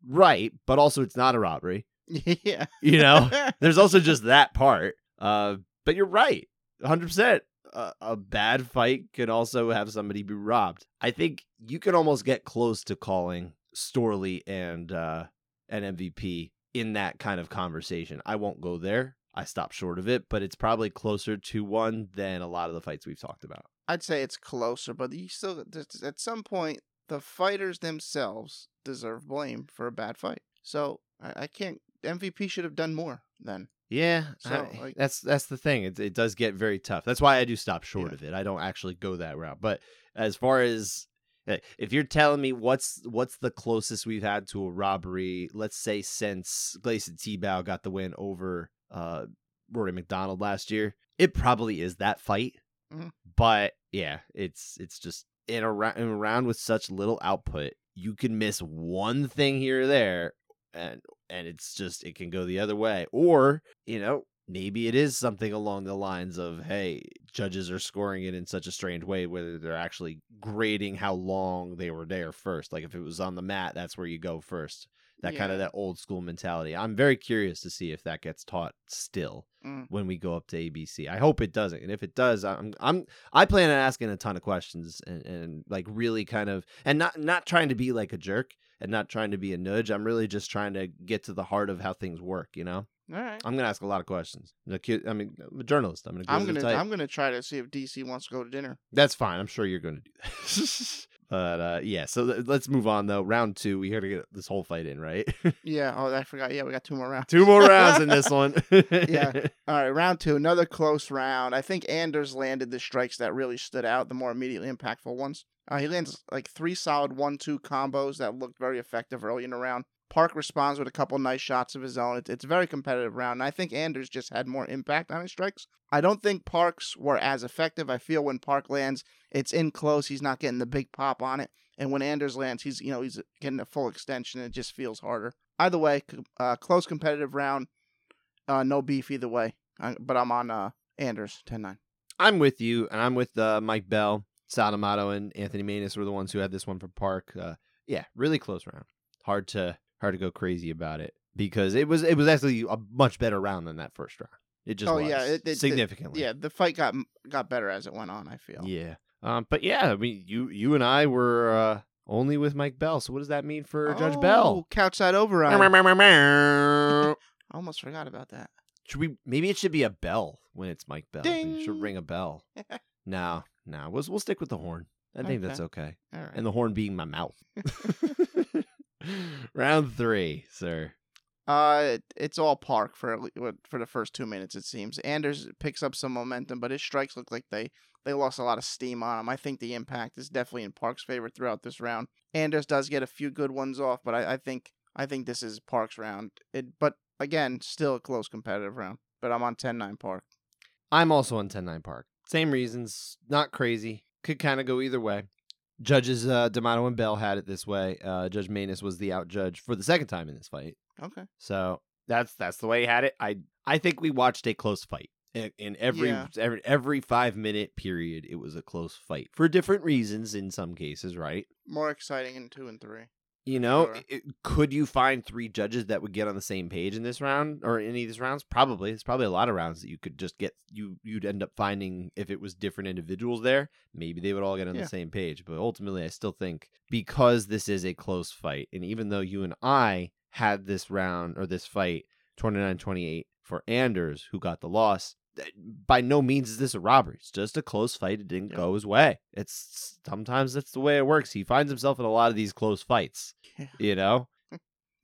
right, but also it's not a robbery. *laughs* yeah. You know, *laughs* there's also just that part. Uh, but you're right, 100. percent A bad fight could also have somebody be robbed. I think you can almost get close to calling Storley and uh, an MVP in that kind of conversation. I won't go there. I stopped short of it, but it's probably closer to one than a lot of the fights we've talked about. I'd say it's closer, but you still at some point the fighters themselves deserve blame for a bad fight. So I, I can't. MVP should have done more then. Yeah, So, I- like- that's that's the thing. It it does get very tough. That's why I do stop short Yeah. of it. I don't actually go that route. But as far as eh, if you're telling me what's what's the closest we've had to a robbery, let's say since Gleison Tibau got the win over uh, Rory MacDonald last year, it probably is that fight. Mhm. But yeah, it's it's just in a, ra- in a round with such little output, you can miss one thing here or there, and and it's just it can go the other way or you know maybe it is something along the lines of hey judges are scoring it in such a strange way whether they're actually grading how long they were there first. Like if it was on the mat that's where you go first. That kind of that old school mentality. I'm very curious to see if that gets taught still Mm. when we go up to abc i hope it doesn't and if it does i'm i'm i plan on asking a ton of questions and, and like really kind of and not not trying to be like a jerk and not trying to be a nudge. I'm really just trying to get to the heart of how things work. You know, All right. I'm gonna ask a lot of questions. I'm a mean, I'm a journalist. I'm an I'm gonna type. I'm gonna try to see if DC wants to go to dinner. That's fine. I'm sure you're going to do that. *laughs* but uh, yeah, so th- let's move on though. Round two, we got to get this whole fight in, right? *laughs* Yeah. Oh, I forgot. Yeah, we got two more rounds. Two more rounds in this *laughs* one. Yeah. All right, round two, another close round. I think Anders landed the strikes that really stood out, the more immediately impactful ones. Uh, he lands like three solid one-two combos that looked very effective early in the round. Park responds with a couple nice shots of his own. It's, it's a very competitive round, and I think Anders just had more impact on his strikes. I don't think Parks were as effective. I feel when Park lands, it's in close. He's not getting the big pop on it, and when Anders lands, he's you know he's getting a full extension. And it just feels harder. Either way, uh, close competitive round. Uh, no beef either way. I, but I'm on uh, Anders 10-9. I'm with you, and I'm with uh, Mike Bell, Sal D'Amato, and Anthony Maness were the ones who had this one for Park. Uh, yeah, really close round. Hard to hard to go crazy about it because it was it was actually a much better round than that first round. It just Oh, was yeah, it- it- it- significantly. Yeah, the fight got got better as it went on. I feel. Yeah. Um, but yeah, I mean, you you and I were uh, only with Mike Bell. So what does that mean for Judge Bell? Oh, Couch side override. Should *laughs* I almost forgot about that. Should we? Maybe it should be a bell when it's Mike Bell. Should ring a bell. *laughs* no, no, we'll we'll stick with the horn. I think that's okay. All right. And the horn being my mouth. *laughs* *laughs* Round three, sir. Uh, it, it's all Park for at le- what- for the first two minutes. It seems Anders picks up some momentum, but his strikes look like they they lost a lot of steam on him. I think the impact is definitely in Park's favor throughout this round. Anders does get a few good ones off, but I, I think I think this is Park's round. It, but again, still a close competitive round. But I'm on 10-9 Park. I'm also on 10 9 Park. Same reasons. Not crazy. Could kind of go either way. Judges uh, D'Amato and Bell had it this way. Uh, Judge Maness was the out judge for the second time in this fight. Okay. So that's that's the way he had it. I I think we watched a close fight. In, every, Yeah. every every five minute period, it was a close fight for different reasons. In some cases, right? More exciting in two and three. You know, Sure. it- could you find three judges that would get on the same page in this round or any of these rounds? Probably. It's probably a lot of rounds that you could just get. You you'd end up finding if it was different individuals there, maybe they would all get on Yeah. the same page. But ultimately, I still think because this is a close fight, and even though you and I had this round or this fight 29-28 for Anders, who got the loss. By no means is this a robbery. It's just a close fight. It didn't Yeah. go his way. It's sometimes that's the way it works. He finds himself in a lot of these close fights Yeah. you know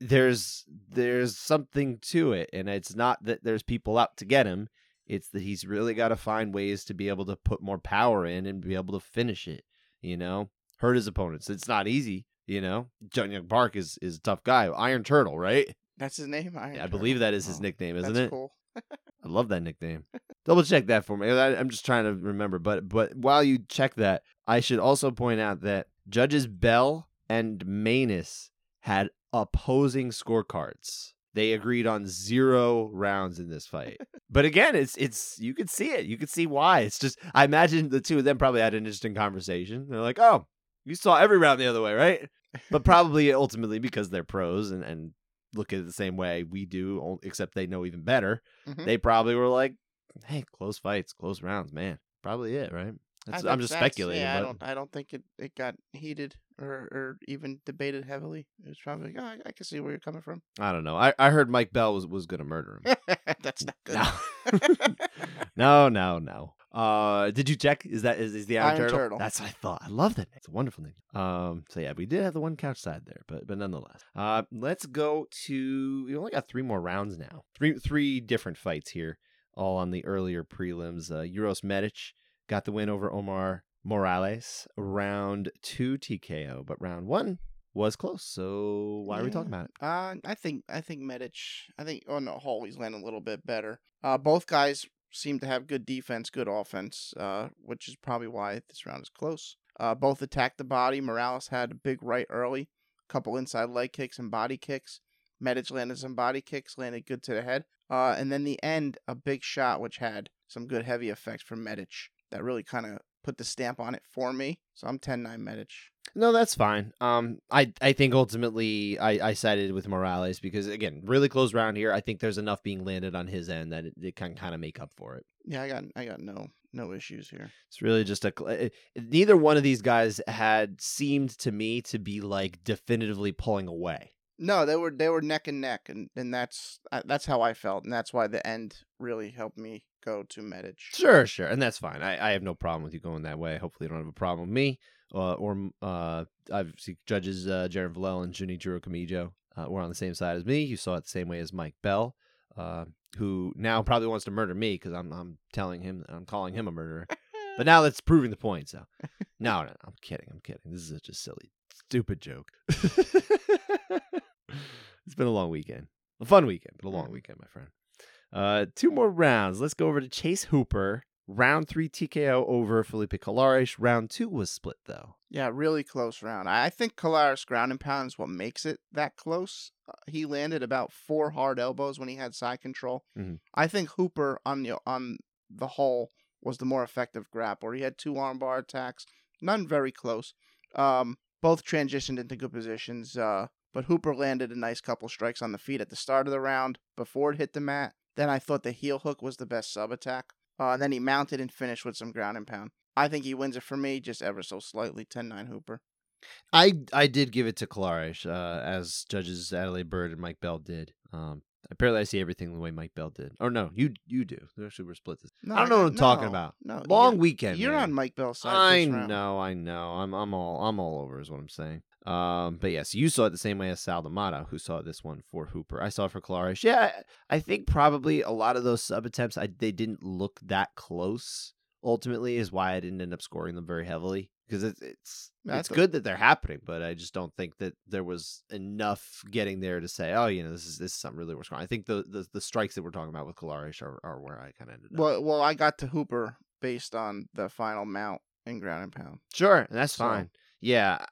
there's there's something to it and it's not that there's people out to get him it's that he's really got to find ways to be able to put more power in and be able to finish it you know hurt his opponents it's not easy you know Jun Yong Park is is a tough guy iron turtle right That's his name. Iron i Turtle? believe that is his nickname isn't that's it cool. I love that nickname. Double check that for me. I, I'm just trying to remember. But but while you check that, I should also point out that judges Bell and Maness had opposing scorecards. They agreed on zero rounds in this fight. *laughs* but again, it's it's you could see it. You could see why. It's just I imagine the two of them probably had an interesting conversation. They're like, "Oh, you saw every round the other way, right?" But probably ultimately because they're pros and and look at it the same way we do, except they know even better. Mhm. They probably were like, "Hey, close fights, close rounds, man." Probably it, right? I That's, think I'm just speculating. Yeah, I don't. I don't think it, it got heated or, or even debated heavily. It was probably like, oh, I, I can see where you're coming from. I don't know. I, I heard Mike Bell was, was going to murder him. *laughs* That's not good. No. *laughs* *laughs* no, no, no. Uh, did you check? Is that is, is the Iron, Iron Turtle? Turtle. That's what I thought. I love that. name. It's a wonderful name. Um, so yeah, we did have the one couch side there, but but nonetheless. Uh, let's go to. We only got three more rounds now. Three three different fights here, all on the earlier prelims. Uh, Uros Medic got the win over Omar Morales. Round two TKO, but round one was close. So why are we talking about it? Uh, I think I think Medic. I think on the whole he's landing a little bit better. Uh, both guys seem to have good defense, good offense. Uh, which is probably why this round is close. Uh, both attacked the body. Morales had a big right early, couple inside leg kicks and body kicks. Medic landed some body kicks, landed good to the head. Uh, and then the end, a big shot which had some good heavy effects from Medic that really kind of put the stamp on it for me. So I'm 10-9 Medic. No, that's fine. Um, I I think ultimately I, I sided with Morales because again, really close round here. I think there's enough being landed on his end that it, it can kind of make up for it. Yeah, I got I got no no issues here. It's really just a. it- Neither one of these guys had seemed to me to be like definitively pulling away. No, they were they were neck and neck, and and that's uh, that's how I felt, and that's why the end really helped me go to Medic. Sure, sure, and that's fine. I, I have no problem with you going that way. Hopefully, you don't have a problem with me. Uh, or uh, obviously, judges uh, Jared Vallel and Junichiro Kamijo uh, were on the same side as me. You saw it the same way as Mike Bell, uh, who now probably wants to murder me because I'm I'm telling him I'm calling him a murderer. but now that's proving the point. So, *laughs* no, no, I'm kidding. I'm kidding. This is just a silly, stupid joke. *laughs* it's been a long weekend, a fun weekend, but a long weekend, my friend. Uh, two more rounds. Let's go over to Chase Hooper. Round three TKO over Felipe Colares. Round two was split though. Yeah, really close round. I think Colares ground and pound is what makes it that close. Uh, he landed about four hard elbows when he had side control. Mhm. I think Hooper on the on the whole was the more effective grappler. He had two armbar attacks, none very close. Um, both transitioned into good positions. Uh, but Hooper landed a nice couple strikes on the feet at the start of the round before it hit the mat. Then I thought the heel hook was the best sub attack. Uh, then he mounted and finished with some ground and pound. I think he wins it for me, just ever so slightly. 10-9 Hooper. I I did give it to Colares, uh, as judges Adelaide Byrd and Mike Bell did. Um, apparently I see everything the way Mike Bell did. Or no, you you do. Actually, we're split this. No, I don't know what I'm talking about. No, Long you're, weekend. You're man. on Mike Bell's side. I know, I know. I'm I'm all I'm all over is what I'm saying. Um, but yes, you saw it the same way as Sal D'Amato, who saw this one for Hooper. I saw it for Colares. Yeah, I, I think probably a lot of those sub attempts, I they didn't look that close. Ultimately, is why I didn't end up scoring them very heavily because it's it's it's good that they're happening, but I just don't think that there was enough getting there to say, oh, you know, this is this is something really worth scoring. I think the the, the strikes that we're talking about with Colares are, are where I kind of ended up. Well, well, I got to Hooper based on the final mount in ground and pound. Sure, and that's So- fine. Yeah,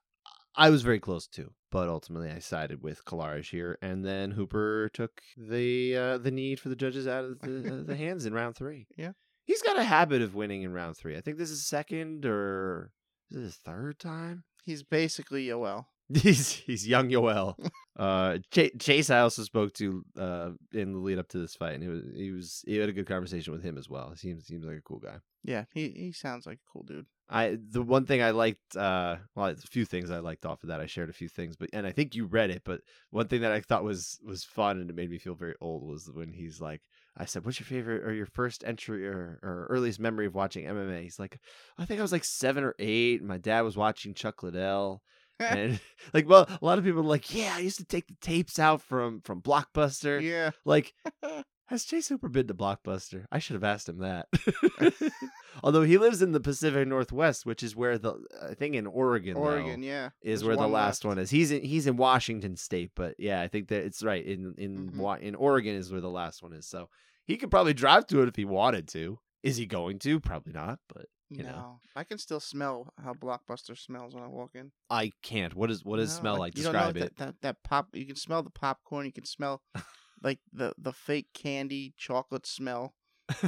I was very close too, but ultimately I sided with Colares here, and then Hooper took the uh, the need for the judges out of the, uh, the *laughs* hands in round three. Yeah. he's got a habit of winning in round three. I think this is second or is it his third time? He's basically Yoel. *laughs* He's he's young Yoel. *laughs* uh, Ch- Chase I also spoke to uh, in the lead up to this fight, and he was he was he had a good conversation with him as well. He seems seems like a cool guy. Yeah, he he sounds like a cool dude. I the one thing I liked, uh, well, a few things I liked off of that. I shared a few things, but and I think you read it. But one thing that I thought was was fun and it made me feel very old was when he's like, I said, "What's your favorite or your first entry or, or earliest memory of watching MMA?" He's like, "I think I was like seven or eight. And my dad was watching Chuck Liddell." *laughs* and *laughs* like, well, a lot of people are like, "Yeah, I used to take the tapes out from from Blockbuster." yeah, Like, *laughs* has Chase Hooper been to Blockbuster? I should have asked him that. *laughs* *laughs* Although he lives in the Pacific Northwest, which is where the I think in Oregon, though, Oregon. Yeah, is There's where the last left. one is. He's in he's in Washington State, but yeah, I think that it's right in in Mhm. In Oregon is where the last one is. So he could probably drive to it if he wanted to. Is he going to? Probably not. But you no, know. I can still smell how Blockbuster smells when I walk in. I can't. What is what does No, smell like? you don't know Describe it. That, that that pop. You can smell the popcorn. You can smell *laughs* like the the fake candy chocolate smell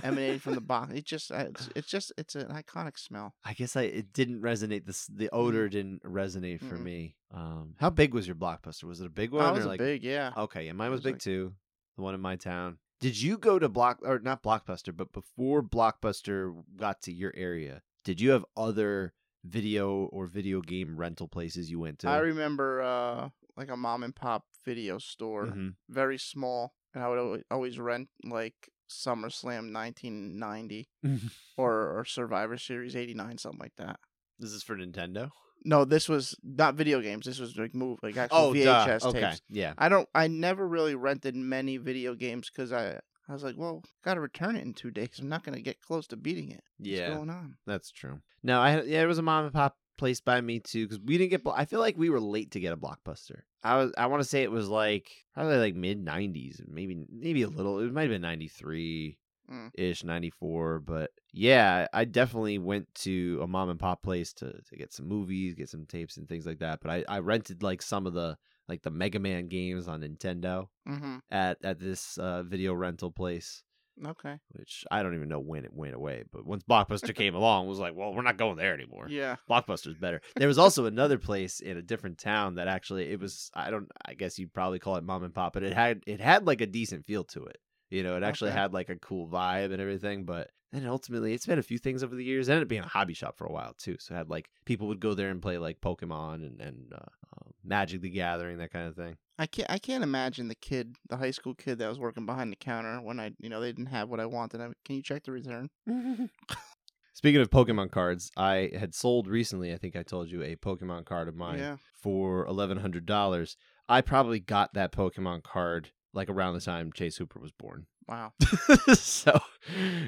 emanating from the *laughs* box. It just uh, it's, it's just it's an iconic smell. I guess I it didn't resonate. This the odor didn't resonate for Mm-mm. me. Um, how big was your blockbuster? Was it a big one Oh, it was a like? big, yeah. Okay, yeah, mine was, was big like- too. The one in my town. Did you go to Block or not Blockbuster, but before Blockbuster got to your area, did you have other video or video game rental places you went to? I remember uh like a mom and pop video store, Mhm. very small, and I would always rent like SummerSlam 1990 *laughs* or, or Survivor Series 89, something like that. This is for Nintendo. No, this was not video games. This was like move like actual duh. VHS Okay, tapes. yeah. I don't. I never really rented many video games because I I was like, well, got to return it in two days. I'm not gonna get close to beating it. Yeah. What's going on? That's true. No, I had yeah, it was a mom and pop place by me too because we didn't get. I feel like we were late to get a blockbuster. I was. I want to say it was like probably like mid '90s, maybe maybe a little. It might have been '93 Mm. ish, '94. But yeah, I definitely went to a mom and pop place to to get some movies, get some tapes and things like that. But I I rented like some of the like the Mega Man games on Nintendo Mm-hmm. at at this uh, video rental place Okay. which I don't even know when it went away. But once Blockbuster came along, it was like, well, we're not going there anymore. Yeah. Blockbuster's better. There was also another place in a different town that actually it was I don't I guess you'd probably call it mom and pop, but it had it had like a decent feel to it. You know, it actually Okay. had like a cool vibe and everything, but then ultimately it's been a few things over the years. It ended up being a hobby shop for a while too. So it had like people would go there and play like Pokemon and, and uh, Magic the Gathering, that kind of thing. I can't. I can't imagine the kid, the high school kid that was working behind the counter when I, you know, they didn't have what I wanted. I, can you check the return? *laughs* *laughs* Speaking of Pokemon cards, I had sold recently, I think I told you, a Pokemon card of mine Yeah. for $1,100. I probably got that Pokemon card like around the time Chase Hooper was born. Wow. *laughs* so,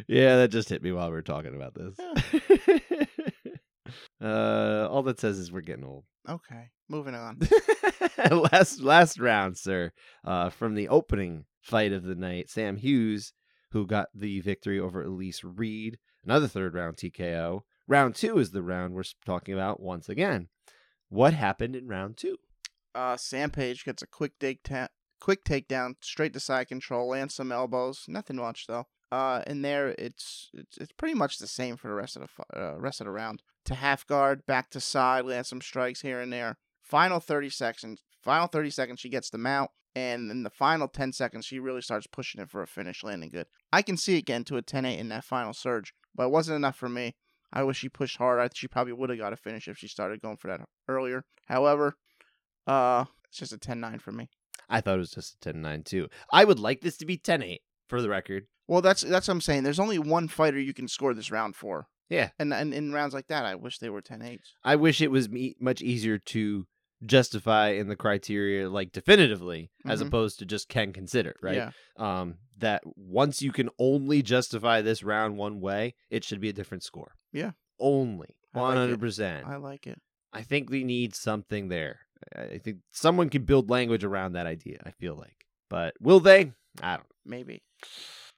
yeah, that just hit me while we were talking about this. Uh, all that says is we're getting old. Okay. Moving on. *laughs* last last round, sir. Uh, from the opening fight of the night, Sam Hughes, who got the victory over Elise Reed, another third round TKO. Round two is the round we're talking about once again. What happened in round two? Uh, Sam Page gets a quick take ta- quick takedown, straight to side control, and some elbows. Nothing much though. Uh, in there, it's it's it's pretty much the same for the rest of the uh, rest of the round. To half guard, back to side, land some strikes here and there. Final thirty seconds. Final thirty seconds, she gets the mount, and in the final ten seconds, she really starts pushing it for a finish, landing good. I can see it getting to a 10-8 in that final surge, but it wasn't enough for me. I wish she pushed harder. She probably would have got a finish if she started going for that earlier. However, uh, it's just a 10-9 for me. I thought it was just a 10 9 too. I would like this to be 10 8 for the record. Well, that's that's what I'm saying. There's only one fighter you can score this round for. Yeah. And and in rounds like that, I wish they were 10-8s. I wish it was me- much easier to justify in the criteria like definitively as Mhm. opposed to just can consider, right? Yeah. um, that once you can only justify this round one way, it should be a different score. Yeah. Only. Like it. 100%. I like it. I think we need something there. I think someone could build language around that idea, I feel like. But will they? I don't Maybe.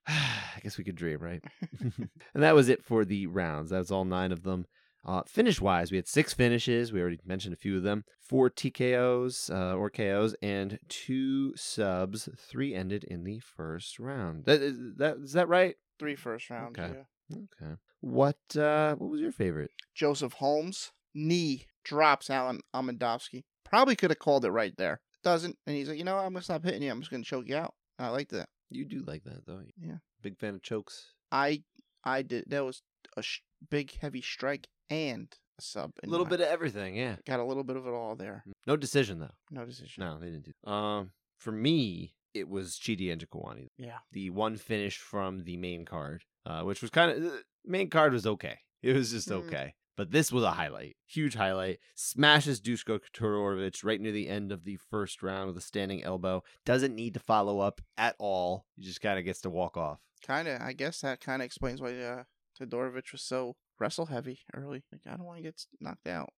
*sighs* I guess we could dream, right? *laughs* *laughs* and that was it for the rounds. That was all nine of them. Uh, finish wise, we had six finishes. We already mentioned a few of them. Four TKOs uh, or KOs and two subs. Three ended in the first round. That is that is that right? Three first rounds. Okay. Yeah. Okay. What uh what was your favorite? Joseph Holmes knee drops Alen Amedovski. Probably could have called it right there. Doesn't, and he's like, you know, what? I'm gonna stop hitting you. I'm just gonna choke you out. I like that. You do like that though. Yeah. Big fan of chokes. I I did. That was a sh- big heavy strike and a sub. A little bit of everything, yeah. Got a little bit of it all there. No decision though. No decision. No, they didn't do. Um, for me, it was Chidi Njokuani. Yeah. the one finish from the main card, uh, which was kind of the main card was okay. It was just Mm. okay. But this was a highlight, huge highlight. Smashes Dusko Todorovic right near the end of the first round with a standing elbow. Doesn't need to follow up at all. He just kind of gets to walk off. Kind of. I guess that kind of explains why uh, Todorovic was so wrestle heavy early. Like I don't want to get knocked out.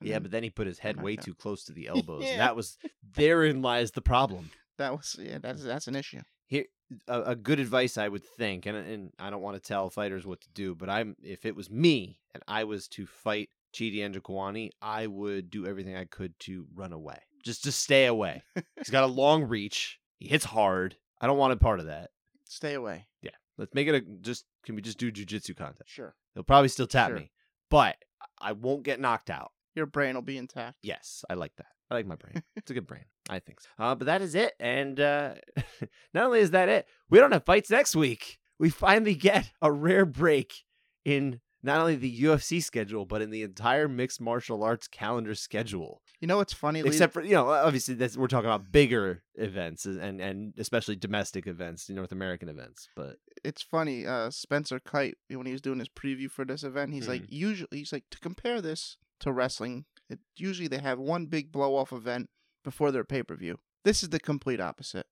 And Yeah, but then he put his head way out. too close to the *laughs* elbows. Yeah. that was therein lies the problem. that was yeah. That's that's an issue. Here, a, a good advice I would think, and and I don't want to tell fighters what to do, but I'm if it was me and I was to fight Chidi Njokuani, I would do everything I could to run away, just to stay away. He's got a *laughs* long reach. He hits hard. I don't want a part of that. Stay away. Yeah, let's make it a just. Can we just do jujitsu content? Sure. He'll probably still tap Sure. me, but I won't get knocked out. Your brain will be intact. Yes, I like that. I like my brain. *laughs* It's a good brain. I think so. Uh, but that is it. And uh, *laughs* not only is that it, we don't have fights next week. We finally get a rare break in not only the UFC schedule, but in the entire mixed martial arts calendar schedule. You know what's funny? Lee? Except for you know, obviously that's, we're talking about bigger events and and especially domestic events, North American events. But it's funny. Uh, Spencer Kyte, when he was doing his preview for this event, he's like, usually, he's like, to compare this to wrestling, it, usually they have one big blow off event before their pay per view. This is the complete opposite.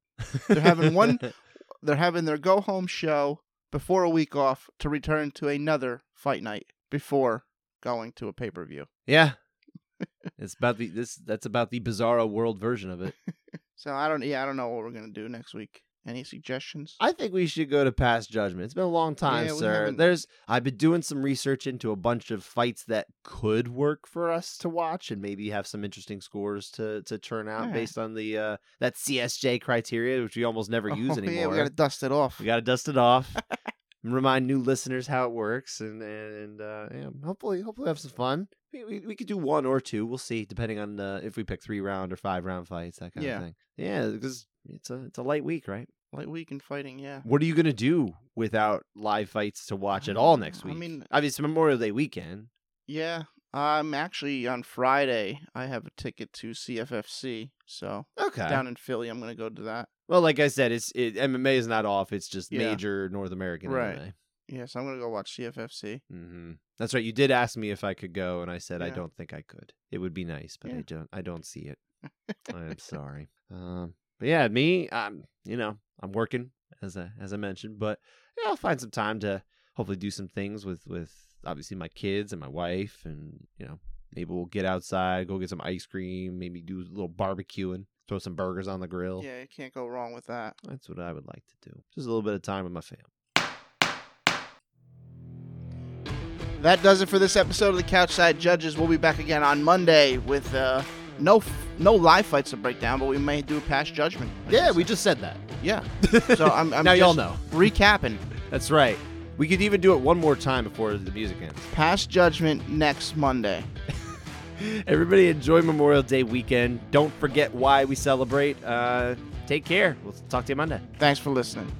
They're having one- *laughs* They're having their go home show before a week off to return to another fight night before going to a pay per view. yeah, it's about the this that's about the bizarro world version of it. *laughs* So I don't, yeah, I don't know what we're gonna do next week. Any suggestions? I think we should go to past judgment. It's been a long time, Yeah, we sir. haven't- There's I've been doing some research into a bunch of fights that could work for us to watch and maybe have some interesting scores to to turn out based on the uh that CSJ criteria, which we almost never use Oh, *laughs* anymore. Yeah, we gotta dust it off. We gotta dust it off. *laughs* and remind new listeners how it works and and uh yeah, hopefully hopefully have some fun. We, we, we could do one or two. We'll see, depending on uh, if we pick three round or five round fights, that kind Yeah. of thing. Yeah, because it's a it's a light week, right? Light week and fighting, yeah. What are you gonna do without live fights to watch at all next week? I week? mean- obviously Memorial Day weekend. Yeah. I'm actually on Friday I have a ticket to CFFC. So Okay. down in Philly I'm gonna go to that. well, like I said, it's it, MMA is not off. It's just Yeah. major North American Right. MMA. Yeah, so I'm gonna go watch CFFC. hmm That's right. You did ask me if I could go, and I said I don't think I could. It would be nice, but I don't. I don't see it. *laughs* I'm sorry. Um, but yeah, me. I'm. You know, I'm working as I as I mentioned, but yeah, I'll find some time to hopefully do some things with with obviously my kids and my wife, and you know maybe we'll get outside, go get some ice cream, maybe do a little barbecuing, throw some burgers on the grill. Yeah, you can't go wrong with that. That's what I would like to do. Just a little bit of time with my family. That does it for this episode of the Couchside Judges. We'll be back again on Monday with uh, no no live fights to break down, but we may do past judgment. like Yeah, we just said that. yeah. *laughs* So I'm, I'm now y'all know. recapping. That's right. We could even do it one more time before the music ends. Past judgment next Monday. *laughs* Everybody enjoy Memorial Day weekend. Don't forget why we celebrate. Uh, take care. We'll talk to you Monday. Thanks for listening.